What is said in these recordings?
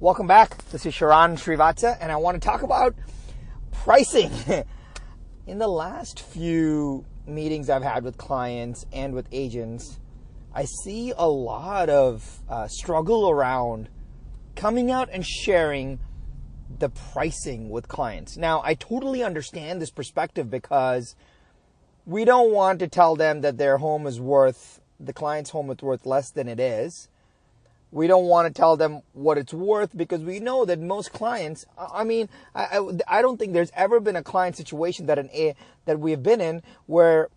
Welcome back. This is Sharran Srivatsa, and I want to talk about pricing. In the last few meetings I've had with clients and with agents, I see a lot of uh, struggle around coming out and sharing the pricing with clients. Now, I totally understand this perspective because we don't want to tell them that their home is worth, the client's home is worth less than it is we don't want to tell them what it's worth because we know that most clients i mean I, I, I, don't think there's ever been a client situation that an a that we have been in where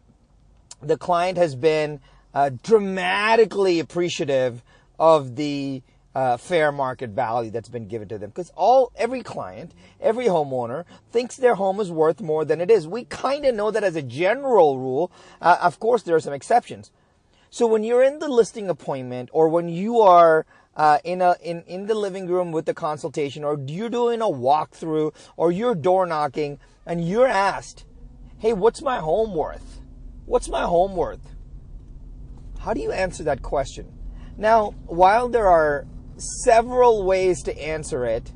the client has been uh, dramatically appreciative of the uh, fair market value that's been given to them. Because all every client every homeowner thinks their home is worth more than it is. We kind of know that as a general rule uh, of course there are some exceptions so when you're in the listing appointment or when you are uh, in a in, in the living room with the consultation or you're doing a walkthrough or you're door knocking and you're asked, hey, what's my home worth? What's my home worth? How do you answer that question? Now, while there are several ways to answer it,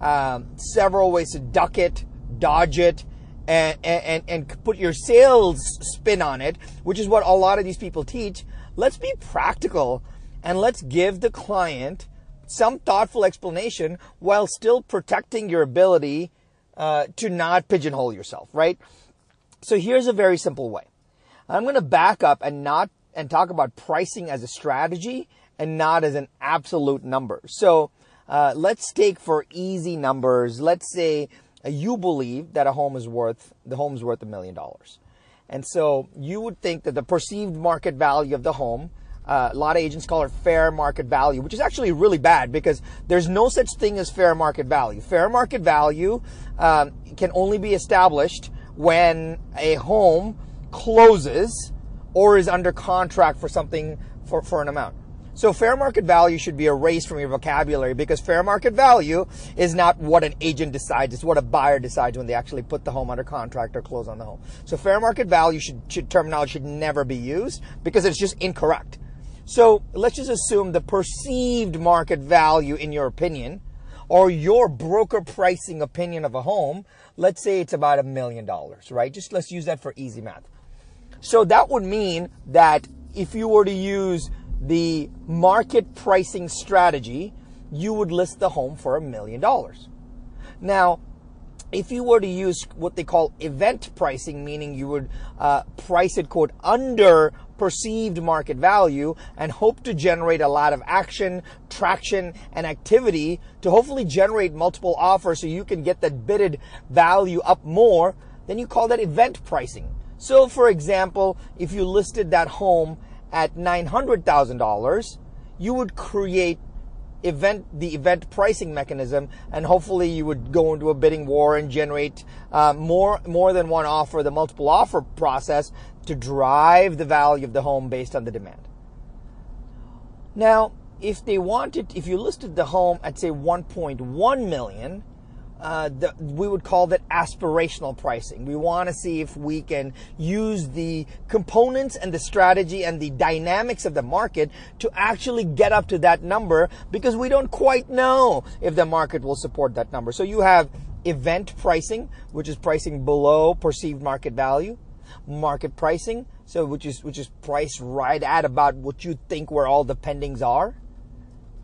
um, several ways to duck it, dodge it, and, and, and put your sales spin on it, which is what a lot of these people teach, let's be practical and let's give the client some thoughtful explanation while still protecting your ability uh, to not pigeonhole yourself, right? So here's a very simple way. I'm going to back up and not and talk about pricing as a strategy and not as an absolute number. So uh, let's take for easy numbers. Let's say you believe that a home is worth the home's worth a million dollars. And so you would think that the perceived market value of the home, uh, a lot of agents call it fair market value, which is actually really bad because there's no such thing as fair market value. Fair market value um, can only be established when a home closes or is under contract for something for, for an amount. So fair market value should be erased from your vocabulary because fair market value is not what an agent decides. It's what a buyer decides when they actually put the home under contract or close on the home. So fair market value should, should terminology should never be used because it's just incorrect. So let's just assume the perceived market value in your opinion or your broker pricing opinion of a home, let's say it's about a million dollars, right? Just let's use that for easy math. So that would mean that if you were to use the market pricing strategy, you would list the home for a million dollars. Now, if you were to use what they call event pricing, meaning you would uh, price it, quote, under perceived market value and hope to generate a lot of action, traction, and activity to hopefully generate multiple offers so you can get that bidded value up more, then you call that event pricing. So, for example, if you listed that home at $900,000, you would create event the event pricing mechanism and hopefully you would go into a bidding war and generate uh, more more than one offer the multiple offer process to drive the value of the home based on the demand. Now if they wanted if you listed the home at say 1.1 million uh, the, we would call that aspirational pricing. We want to see if we can use the components and the strategy and the dynamics of the market to actually get up to that number because we don't quite know if the market will support that number. So you have event pricing, which is pricing below perceived market value, market pricing, so which is which is priced right at about what you think where all the pendings are,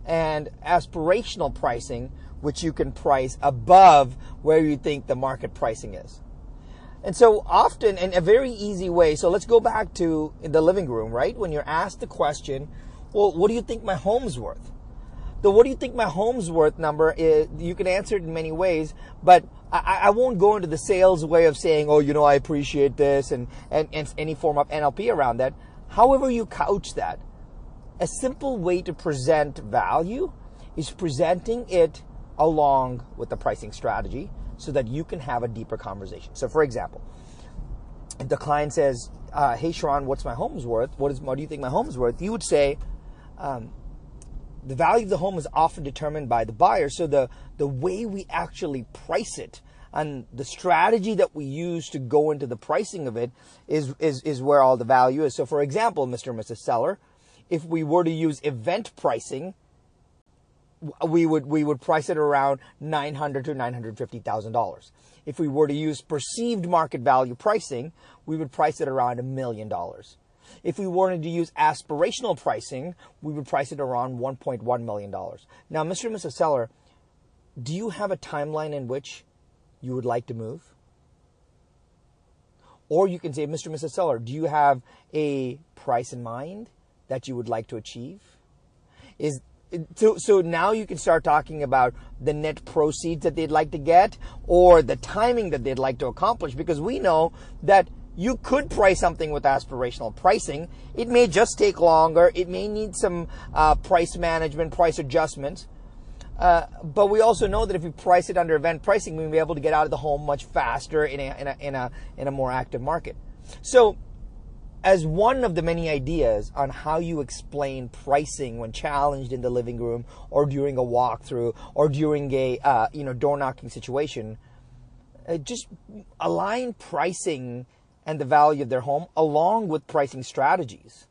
and aspirational pricing, which you can price above where you think the market pricing is. And so often, in a very easy way, so let's go back to the living room, right? When you're asked the question, well, what do you think my home's worth? The what do you think my home's worth number is, you can answer it in many ways, but I, I won't go into the sales way of saying, oh, you know, I appreciate this and, and, and any form of NLP around that. However you couch that, a simple way to present value is presenting it along with the pricing strategy so that you can have a deeper conversation. So, for example, if the client says, uh, "Hey, Sharran, what's my home's worth? What is? What do you think my home's worth?" You would say, um, "The value of the home is often determined by the buyer. So the the way we actually price it." And the strategy that we use to go into the pricing of it is, is, is where all the value is. So, for example, Mr. and Mrs. Seller, if we were to use event pricing, we would we would price it around nine hundred to nine hundred fifty thousand dollars. If we were to use perceived market value pricing, we would price it around a million dollars. If we wanted to use aspirational pricing, we would price it around $1.1 million. Now, Mr. and Mrs. Seller, do you have a timeline in which you would like to move? Or you can say, Mr. and Mrs. Seller, do you have a price in mind that you would like to achieve? Is so, so now you can start talking about the net proceeds that they'd like to get or the timing that they'd like to accomplish because we know that you could price something with aspirational pricing. It may just take longer. It may need some uh, price management, price adjustments. Uh, but we also know that if we price it under event pricing, we'll be able to get out of the home much faster in a, in a, in a, in a more active market. So, as one of the many ideas on how you explain pricing when challenged in the living room or during a walkthrough or during a uh, you know door knocking situation, uh, just align pricing and the value of their home along with pricing strategies.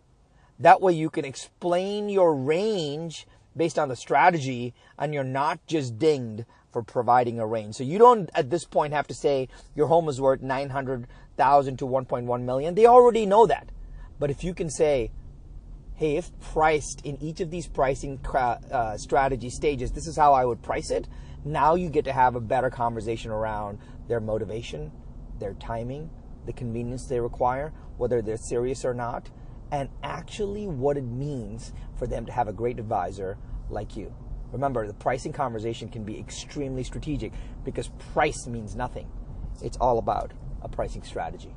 That way you can explain your range based on the strategy and you're not just dinged for providing a range. So you don't at this point have to say your home is worth 900,000 to 1.1 million. They already know that. But if you can say, hey, if priced in each of these pricing uh, strategy stages, this is how I would price it. Now you get to have a better conversation around their motivation, their timing, the convenience they require, whether they're serious or not, and actually what it means for them to have a great advisor like you. Remember, the pricing conversation can be extremely strategic because price means nothing. It's all about a pricing strategy.